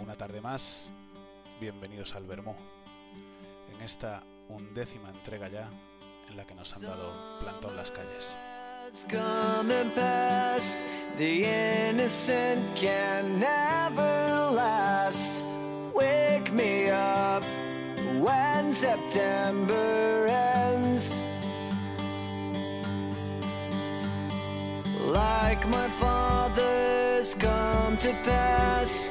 una tarde más, bienvenidos al Bermú. En esta undécima entrega ya en la que nos han dado plantón las calles. Like my father's come to pass.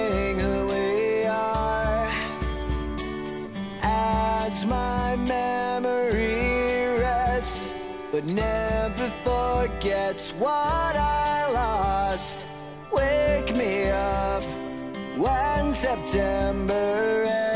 but never forgets what I lost. Wake me up when September ends.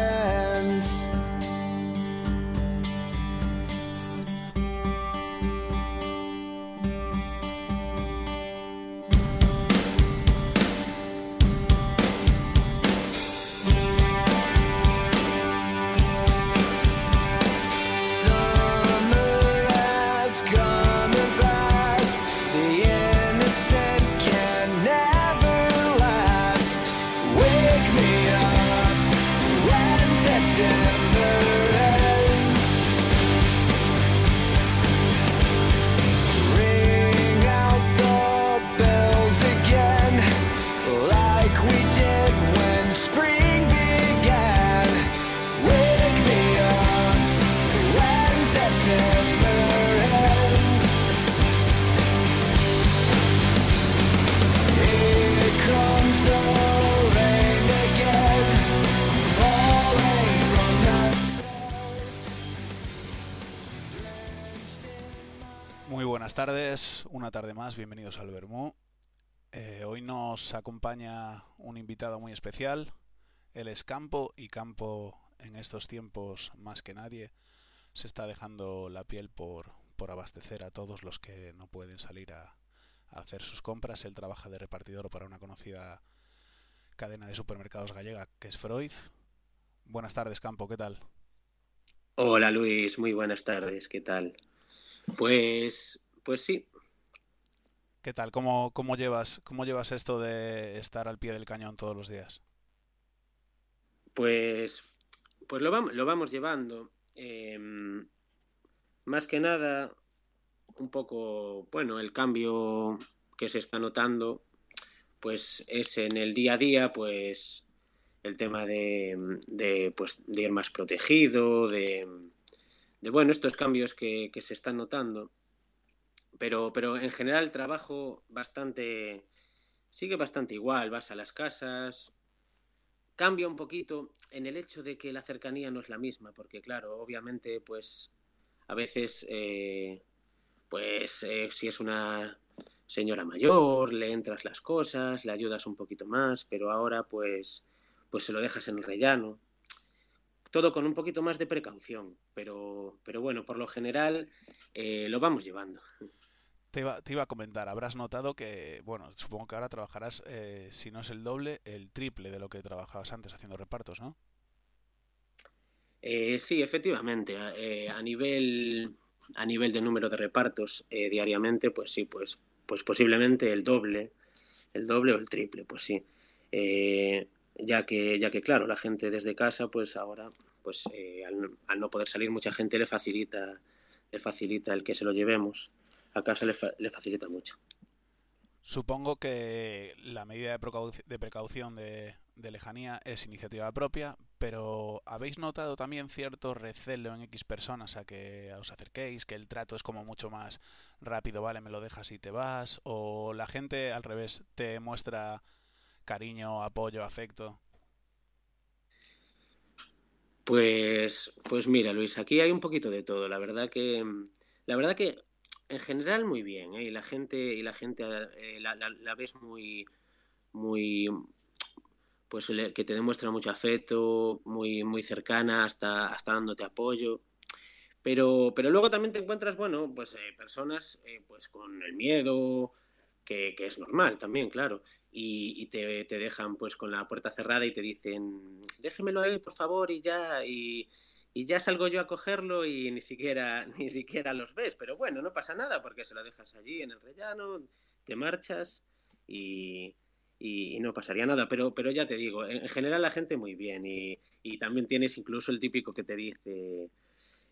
Muy buenas tardes, una tarde más, bienvenidos al Bermú. Eh, hoy nos acompaña un invitado muy especial, él es Campo y Campo en estos tiempos más que nadie se está dejando la piel por, por abastecer a todos los que no pueden salir a, a hacer sus compras. Él trabaja de repartidor para una conocida cadena de supermercados gallega que es Freud. Buenas tardes, Campo, ¿qué tal? Hola Luis, muy buenas tardes, ¿qué tal? Pues, pues sí, ¿Qué tal? ¿Cómo, cómo llevas, ¿Cómo llevas esto de estar al pie del cañón todos los días? pues, pues lo vamos, lo vamos llevando. Em, más que nada, un poco, bueno, el cambio que se está notando, pues es en el día a día, pues el tema de, de, pues, de ir más protegido, de, de bueno, estos cambios que, se están notando. Pero, pero en general trabajo bastante, sigue bastante igual, vas a las casas, cambia un poquito en el hecho de que la cercanía no es la misma, porque claro, obviamente, pues a veces, eh, pues eh, si es una señora mayor, le entras las cosas, le ayudas un poquito más, pero ahora pues, pues se lo dejas en el rellano. Todo con un poquito más de precaución, pero, pero bueno, por lo general eh, lo vamos llevando. Te iba, te iba a comentar, habrás notado que, bueno, supongo que ahora trabajarás, eh, si no es el doble, el triple de lo que trabajabas antes haciendo repartos, ¿no? Eh, sí, efectivamente. A, eh, a nivel a nivel de número de repartos diariamente, pues sí, pues, pues posiblemente el doble, el doble o el triple, pues sí. Ya que, ya que claro, la gente desde casa, pues ahora, pues eh, al, al no poder salir, mucha gente le facilita, le facilita el que se lo llevemos. A casa le, fa- le facilita mucho. Supongo que la medida de precau- de precaución de, de lejanía es iniciativa propia, pero ¿habéis notado también cierto recelo en X personas a que os acerquéis, que el trato es como mucho más rápido, vale, me lo dejas y te vas? ¿O la gente al revés te muestra cariño, apoyo, afecto? Pues, pues mira, Luis, aquí hay un poquito de todo. La verdad que, la verdad que en general muy bien, ¿eh? Y la gente, y la gente eh, la, ves muy, muy, pues le- que te demuestra mucho afecto, muy, muy cercana, hasta, hasta dándote apoyo. Pero, pero luego también te encuentras, bueno, pues eh, personas eh, pues con el miedo, que, que es normal también, claro, y, te, te dejan pues con la puerta cerrada y te dicen, déjemelo ahí, por favor, y ya, y, y ya salgo yo a cogerlo y ni siquiera, ni siquiera los ves. Pero bueno, no pasa nada porque se lo dejas allí en el rellano, te marchas y, y- no pasaría nada. Pero, pero ya te digo, en, en general la gente muy bien y también tienes incluso el típico que te dice,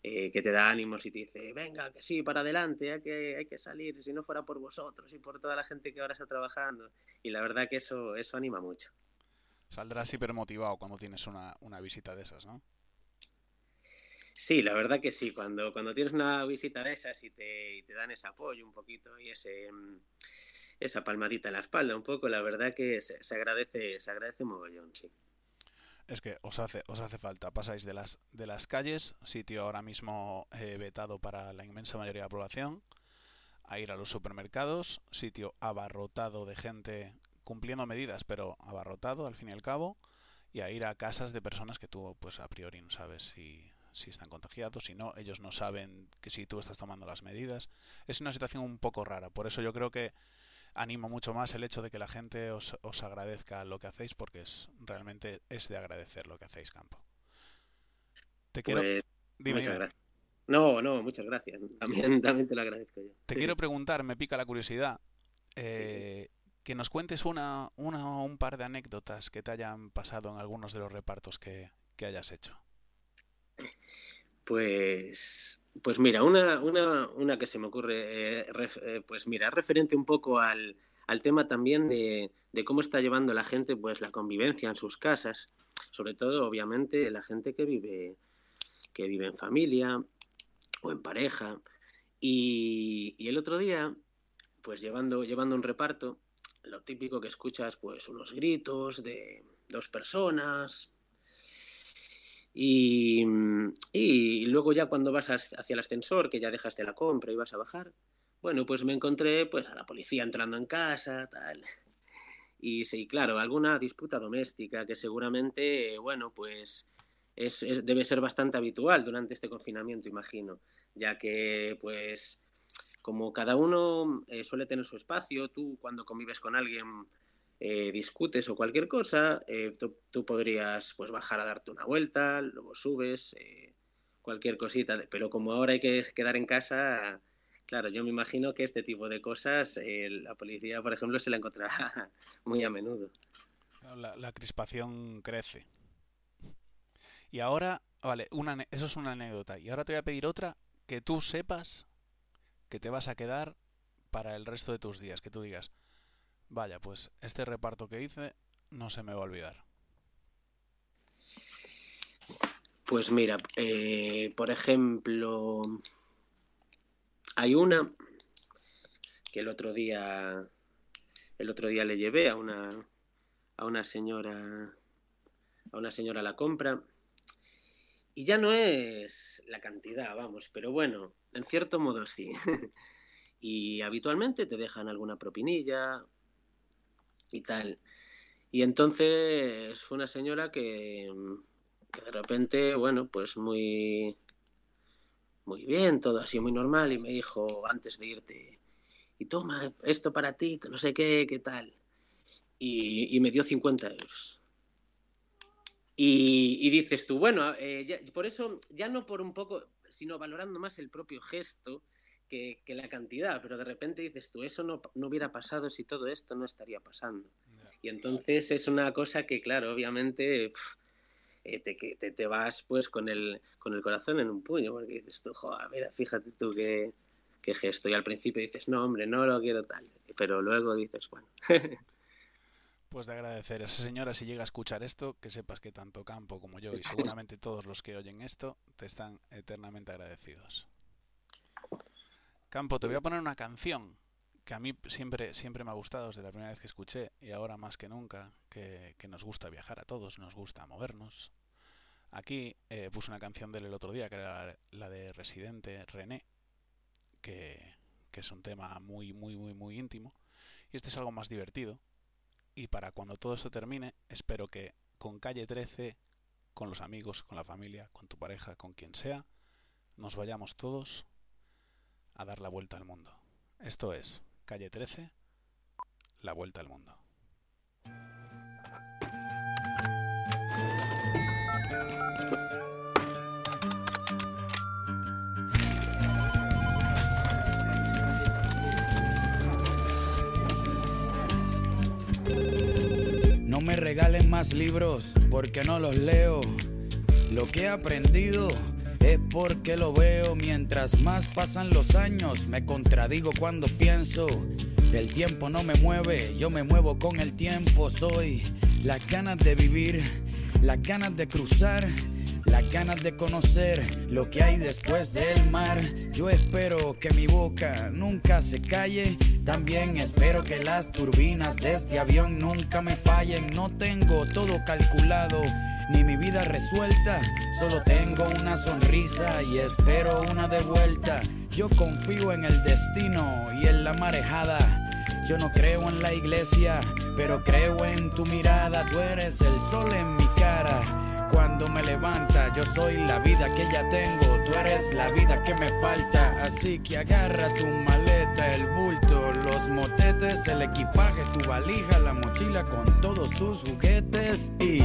eh, que te da ánimos y te dice, venga, que sí, para adelante, hay que, hay que salir, si no fuera por vosotros y por toda la gente que ahora está trabajando. Y la verdad que eso, eso anima mucho. Saldrás hipermotivado cuando tienes una, una visita de esas, ¿no? Sí, la verdad que sí, cuando, cuando tienes una visita de esas y te, y te dan ese apoyo un poquito y ese, mm, esa palmadita en la espalda un poco, la verdad que se, se agradece, se agradece mogollón, sí. Es que os hace, os hace falta. Pasáis de las, de las calles, sitio ahora mismo eh, vetado para la inmensa mayoría de la población, a ir a los supermercados, sitio abarrotado de gente cumpliendo medidas, pero abarrotado al fin y al cabo, y a ir a casas de personas que tú, pues a priori no sabes si, si están contagiados, si no, ellos no saben que si tú estás tomando las medidas. Es una situación un poco rara, por eso yo creo que animo mucho más el hecho de que la gente os, os agradezca lo que hacéis, porque es realmente es de agradecer lo que hacéis, Campo. Te quiero, Pues dime, muchas dime. gracias. No, no, muchas gracias. También, también te lo agradezco yo. Te quiero preguntar, me pica la curiosidad, eh, que nos cuentes una, una o un par de anécdotas que te hayan pasado en algunos de los repartos que, que hayas hecho. Pues, pues mira, una, una, una que se me ocurre, eh, eh, pues mira, referente un poco al, al tema también de, de cómo está llevando la gente pues la convivencia en sus casas, sobre todo obviamente la gente que vive, que vive en familia o en pareja. Y, y el otro día, pues llevando, llevando un reparto, lo típico que escuchas, pues unos gritos de dos personas, y, y luego ya cuando vas as- hacia el ascensor, que ya dejaste la compra y vas a bajar, bueno, pues me encontré pues a la policía entrando en casa, tal. Y sí, claro, alguna disputa doméstica que seguramente, bueno, pues es, es- debe ser bastante habitual durante este confinamiento, imagino, ya que pues como cada uno eh, suele tener su espacio, tú cuando convives con alguien eh, discutes o cualquier cosa, eh, tú, podrías pues bajar a darte una vuelta, luego subes, eh, cualquier cosita, pero como ahora hay que quedar en casa, claro, yo me imagino que este tipo de cosas eh, la policía, por ejemplo, se la encontrará muy a menudo. La, la crispación crece. Y ahora, vale, una, eso es una anécdota. Y ahora te voy a pedir otra que tú sepas que te vas a quedar para el resto de tus días. Que tú digas, vaya, pues este reparto que hice no se me va a olvidar. Pues mira, eh, por ejemplo, hay una que el otro día, el otro día le llevé a una, a una señora, a una señora a la compra y ya no es la cantidad, vamos, pero bueno, en cierto modo sí. y habitualmente te dejan alguna propinilla y tal. Y entonces fue una señora que, de repente, bueno, pues muy, muy bien, todo así muy normal, y me dijo antes de irte, y toma esto para ti, no sé qué, qué tal. Y, me dio 50 euros. Y, dices tú, bueno, eh, por eso, ya no por un poco, sino valorando más el propio gesto que, que la cantidad, pero de repente dices tú, eso no, no hubiera pasado si todo esto no estaría pasando. Y entonces es una cosa que, claro, obviamente eh, te, que- te, te vas pues con el, con el corazón en un puño, porque dices tú, joder, mira, fíjate tú qué, qué gesto. Y al principio dices, no, hombre, no lo quiero tal. Pero luego dices, bueno, Pues de agradecer a esa señora si llega a escuchar esto, que sepas que tanto Campo como yo y seguramente todos los que oyen esto te están eternamente agradecidos. Campo, te voy a poner una canción que a mí siempre, siempre me ha gustado desde la primera vez que escuché y ahora más que nunca, que, que nos gusta viajar a todos, nos gusta movernos. Aquí eh, puse una canción de él el otro día, que era la, la de Residente René, que, que es un tema muy, muy, muy, muy íntimo. Y este es algo más divertido. y para cuando todo esto termine, espero que con calle 13, con los amigos, con la familia, con tu pareja, con quien sea, nos vayamos todos a dar la vuelta al mundo. Esto es calle 13, la vuelta al mundo. No me regalen más libros porque no los leo. Lo que he aprendido es porque lo veo. Mientras más pasan los años, me contradigo cuando pienso. El tiempo no me mueve, yo me muevo con el tiempo. Soy las ganas de vivir, las ganas de cruzar. Las ganas de conocer lo que hay después del mar. Yo espero que mi boca nunca se calle. También espero que las turbinas de este avión nunca me fallen. No tengo todo calculado, ni mi vida resuelta. Solo tengo una sonrisa y espero una de vuelta. Yo confío en el destino y en la marejada. Yo no creo en la iglesia, pero creo en tu mirada. Tú eres el sol en mi cara cuando me levanta. Yo soy la vida que ya tengo, tú eres la vida que me falta. Así que agarra tu maleta, el bulto, los motetes, el equipaje, tu valija, la mochila con todos tus juguetes y.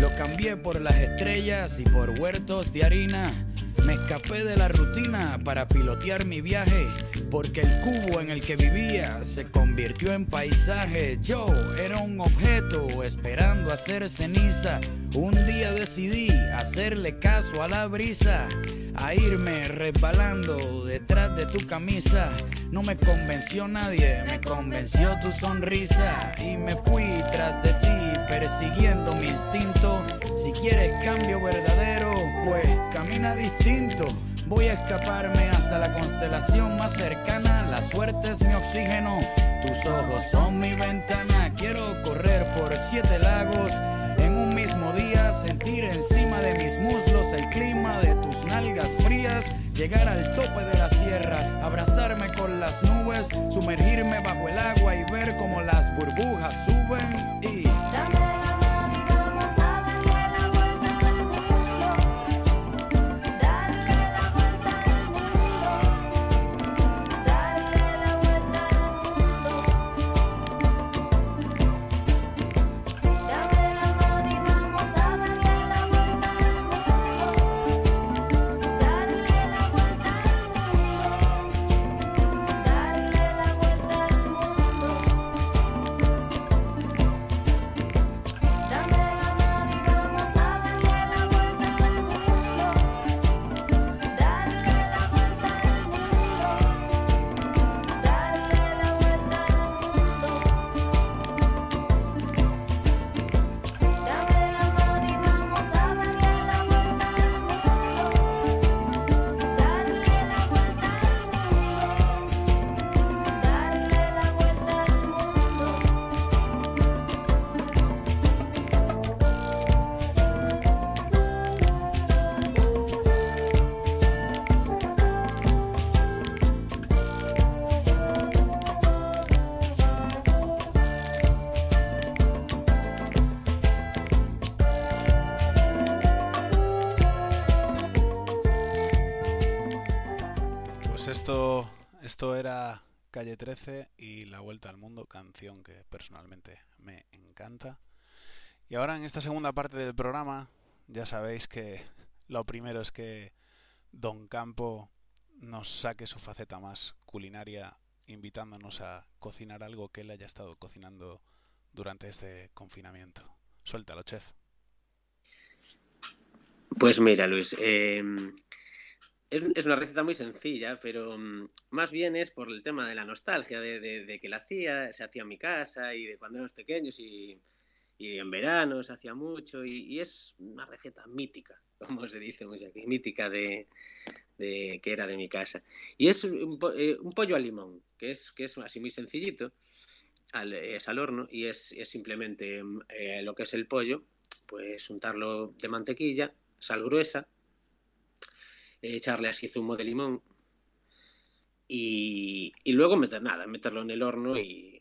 Lo cambié por las estrellas y por huertos de harina. Me escapé de la rutina para pilotear mi viaje, porque el cubo en el que vivía se convirtió en paisaje. Yo era un objeto esperando hacer ceniza. Un día decidí hacerle caso a la brisa, a irme resbalando detrás de tu camisa. No me convenció nadie, me convenció tu sonrisa y me fui tras de ti persiguiendo mi instinto. Si quieres cambio verdadero, pues camina distinto. Voy a escaparme hasta la constelación más cercana. La suerte es mi oxígeno, tus ojos son mi ventana. Quiero correr por siete lagos en un mismo día, sentir encima de mis muslos el clima de tus nalgas frías, llegar al tope de la sierra, abrazarme con las nubes, sumergirme bajo el agua y ver cómo las burbujas suben Calle 13 y La Vuelta al Mundo, canción que personalmente me encanta. Y ahora en esta segunda parte del programa, ya sabéis que lo primero es que Don Campo nos saque su faceta más culinaria, invitándonos a cocinar algo que él haya estado cocinando durante este confinamiento. Suéltalo, chef. Pues mira, Luis, eh, es, una receta muy sencilla, pero mm, más bien es por el tema de la nostalgia, de, de- que la hacía, se hacía en mi casa y de cuando éramos pequeños y, y en verano se hacía mucho y, y es una receta mítica, como se dice mucho mítica de, de que era de mi casa. Y es un, eh, pollo al limón, que es, que es así muy sencillito, al, es al horno y es, es simplemente mm, eh, lo que es el pollo, pues untarlo de mantequilla, sal gruesa, echarle así zumo de limón y, y luego meter nada, meterlo en el horno y,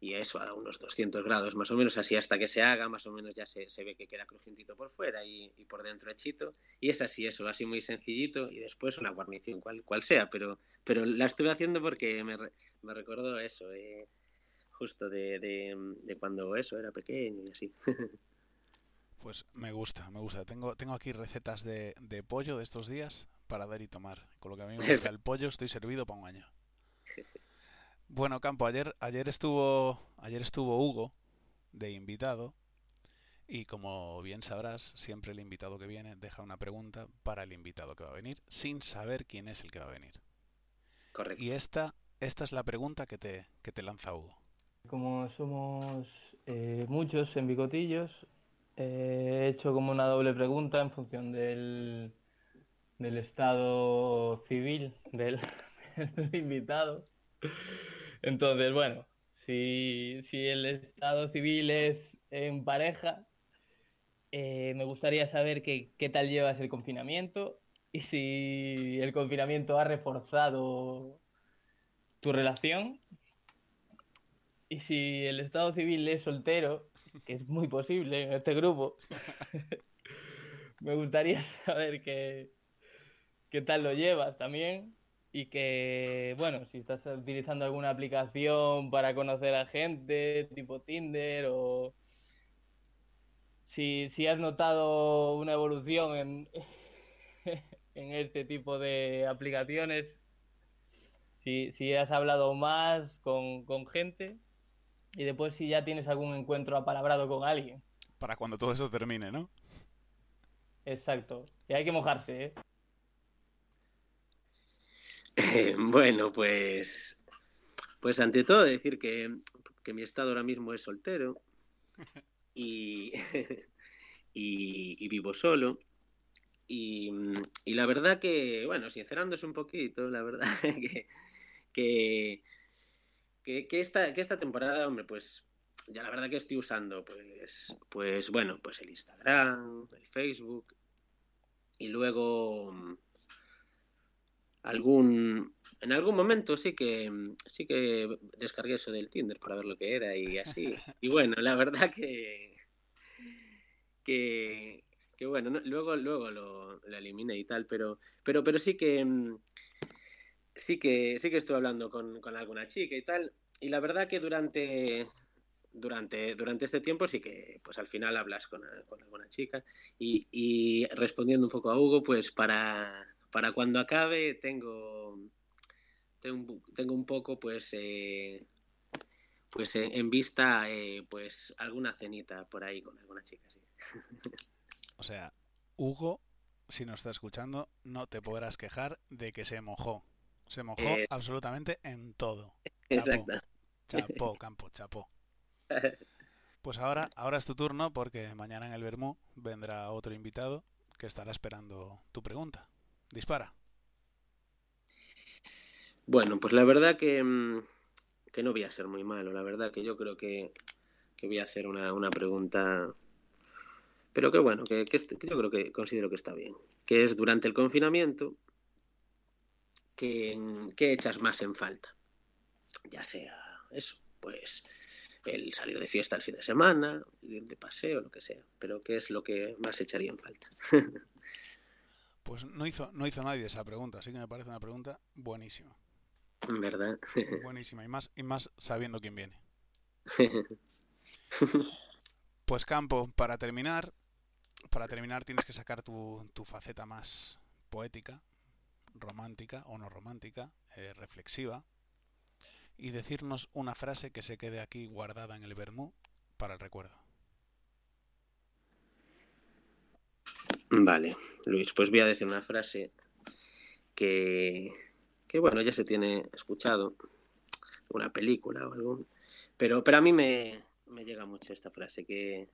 y eso a unos 200 grados más o menos, así hasta que se haga, más o menos ya se, se ve que queda crujientito por fuera y, y por dentro hechito. Y es así, eso, así muy sencillito y después una guarnición, cual, cual sea, pero, pero la estuve haciendo porque me, me recordó eso, eh, justo de, de, de cuando eso era pequeño y así. Pues me gusta, me gusta. Tengo, tengo aquí recetas de, de pollo de estos días para dar y tomar. Con lo que a mí me gusta el pollo, estoy servido para un año. Bueno, Campo, ayer, ayer estuvo, ayer estuvo Hugo de invitado y como bien sabrás, siempre el invitado que viene deja una pregunta para el invitado que va a venir sin saber quién es el que va a venir. Correcto. Y esta, esta es la pregunta que te, que te lanza Hugo. Como somos eh, muchos en Bicotillos, eh, he hecho como una doble pregunta en función del, del estado civil del, invitado. Entonces, bueno, si, si el estado civil es en pareja, eh, me gustaría saber qué tal llevas el confinamiento y si el confinamiento ha reforzado tu relación y si el estado civil es soltero, que es muy posible en este grupo, me gustaría saber qué, qué tal lo llevas también. Y que, bueno, si estás utilizando alguna aplicación para conocer a gente, tipo Tinder, o si, si has notado una evolución en, en este tipo de aplicaciones, si, si has hablado más con, con gente y después si ya tienes algún encuentro apalabrado con alguien. Para cuando todo eso termine, ¿no? Exacto. Y hay que mojarse, ¿eh? bueno, pues, pues ante todo decir que, que mi estado ahora mismo es soltero y, y, y vivo solo. Y, y la verdad que, bueno, sincerándose un poquito, la verdad que, que, que, que esta, que esta temporada, hombre, pues ya la verdad que estoy usando, pues, pues bueno, pues el Instagram, el Facebook y luego mm, algún en algún momento sí que sí que descargué eso del Tinder para ver lo que era y así. Y bueno la verdad que que, que bueno no- luego luego lo, lo eliminé y tal pero pero pero sí que mm, sí que sí que estuve hablando con, con alguna chica y tal y la verdad que durante durante durante este tiempo sí que pues al final hablas con, con alguna chica y, y respondiendo un poco a Hugo pues para para cuando acabe tengo tengo un, tengo un poco pues eh, pues en, en vista eh, pues alguna cenita por ahí con alguna chica sí. O sea, Hugo, si nos está escuchando, no te podrás quejar de que se mojó. Se mojó Eh. absolutamente en todo. Exacto. chapó, campo, chapó. Pues ahora, ahora es tu turno porque mañana en el Bermú vendrá otro invitado que estará esperando tu pregunta. Dispara. Bueno, pues la verdad que, mm, que no voy a ser muy malo, la verdad que yo creo que, que voy a hacer una, una pregunta, pero que bueno, que, que yo creo que considero que está bien, que es durante el confinamiento, ¿qué, qué echas más en falta? Ya sea eso, pues el salir de fiesta el fin de semana, ir de paseo, lo que sea, pero ¿qué es lo que más echaría en falta? Pues no hizo, no hizo nadie esa pregunta, así que me parece una pregunta buenísima. ¿Verdad? Buenísima. Y más, y más sabiendo quién viene. Pues Campo, para terminar, para terminar tienes que sacar tu, tu faceta más poética, romántica o no romántica, eh, reflexiva, y decirnos una frase que se quede aquí guardada en el Bermú para el recuerdo. Vale, Luis, pues voy a decir una frase que, que bueno, ya se tiene escuchado, una película o algo, pero, pero a mí me, me llega mucho esta frase, que,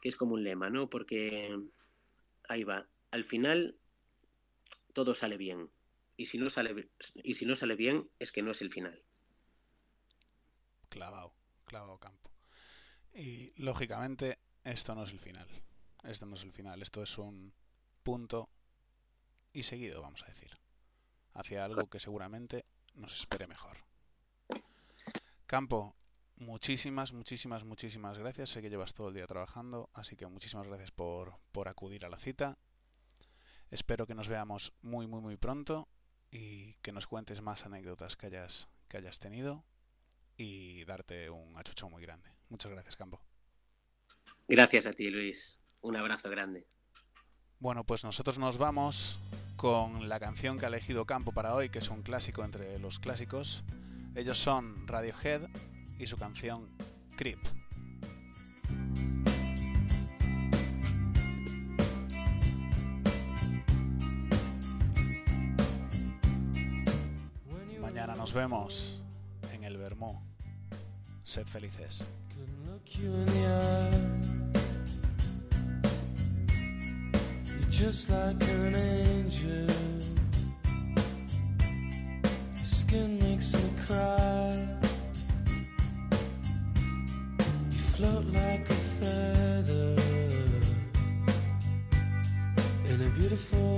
que es como un lema, ¿no? Porque ahí va, al final todo sale bien, y si no sale, y si no sale bien es que no es el final. Clavado, clavado campo. Y lógicamente esto no es el final. Esto no es el final. Esto es un punto y seguido, vamos a decir. Hacia algo que seguramente nos espere mejor. Campo, muchísimas, muchísimas, muchísimas gracias. Sé que llevas todo el día trabajando, así que muchísimas gracias por, por acudir a la cita. Espero que nos veamos muy, muy, muy pronto y que nos cuentes más anécdotas que hayas, que hayas tenido y darte un achuchón muy grande. Muchas gracias, Campo. Gracias a ti, Luis. Un abrazo grande. Bueno, pues nosotros nos vamos con la canción que ha elegido Campo para hoy, que es un clásico entre los clásicos. Ellos son Radiohead y su canción Creep. Nos vemos en el Vermú. Sed felices. Just like an angel. Your skin makes me cry. You float like a feather in a beautiful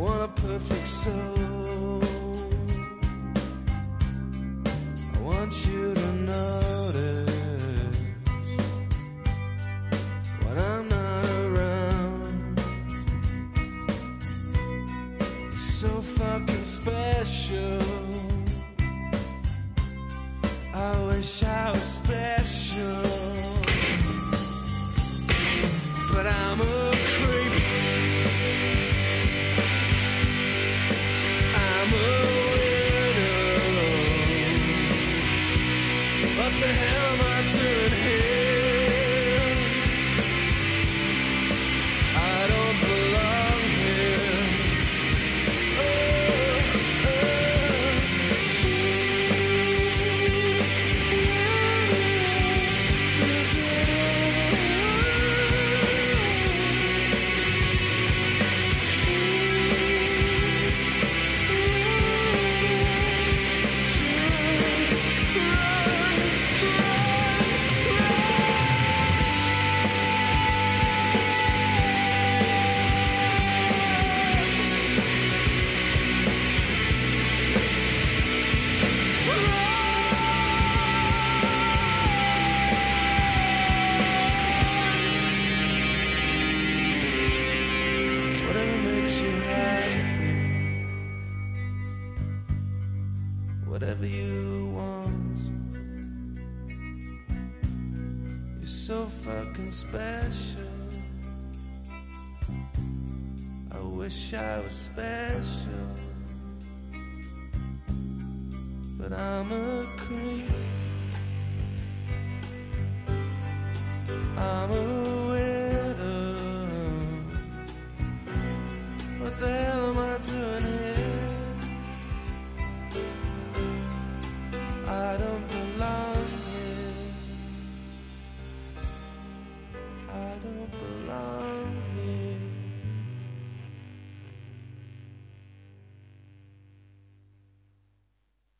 Want a perfect soul. I want you to notice when I'm not around. So fucking special. whatever you want. You're so fucking special. I wish I was special, but I'm a creep. I'm a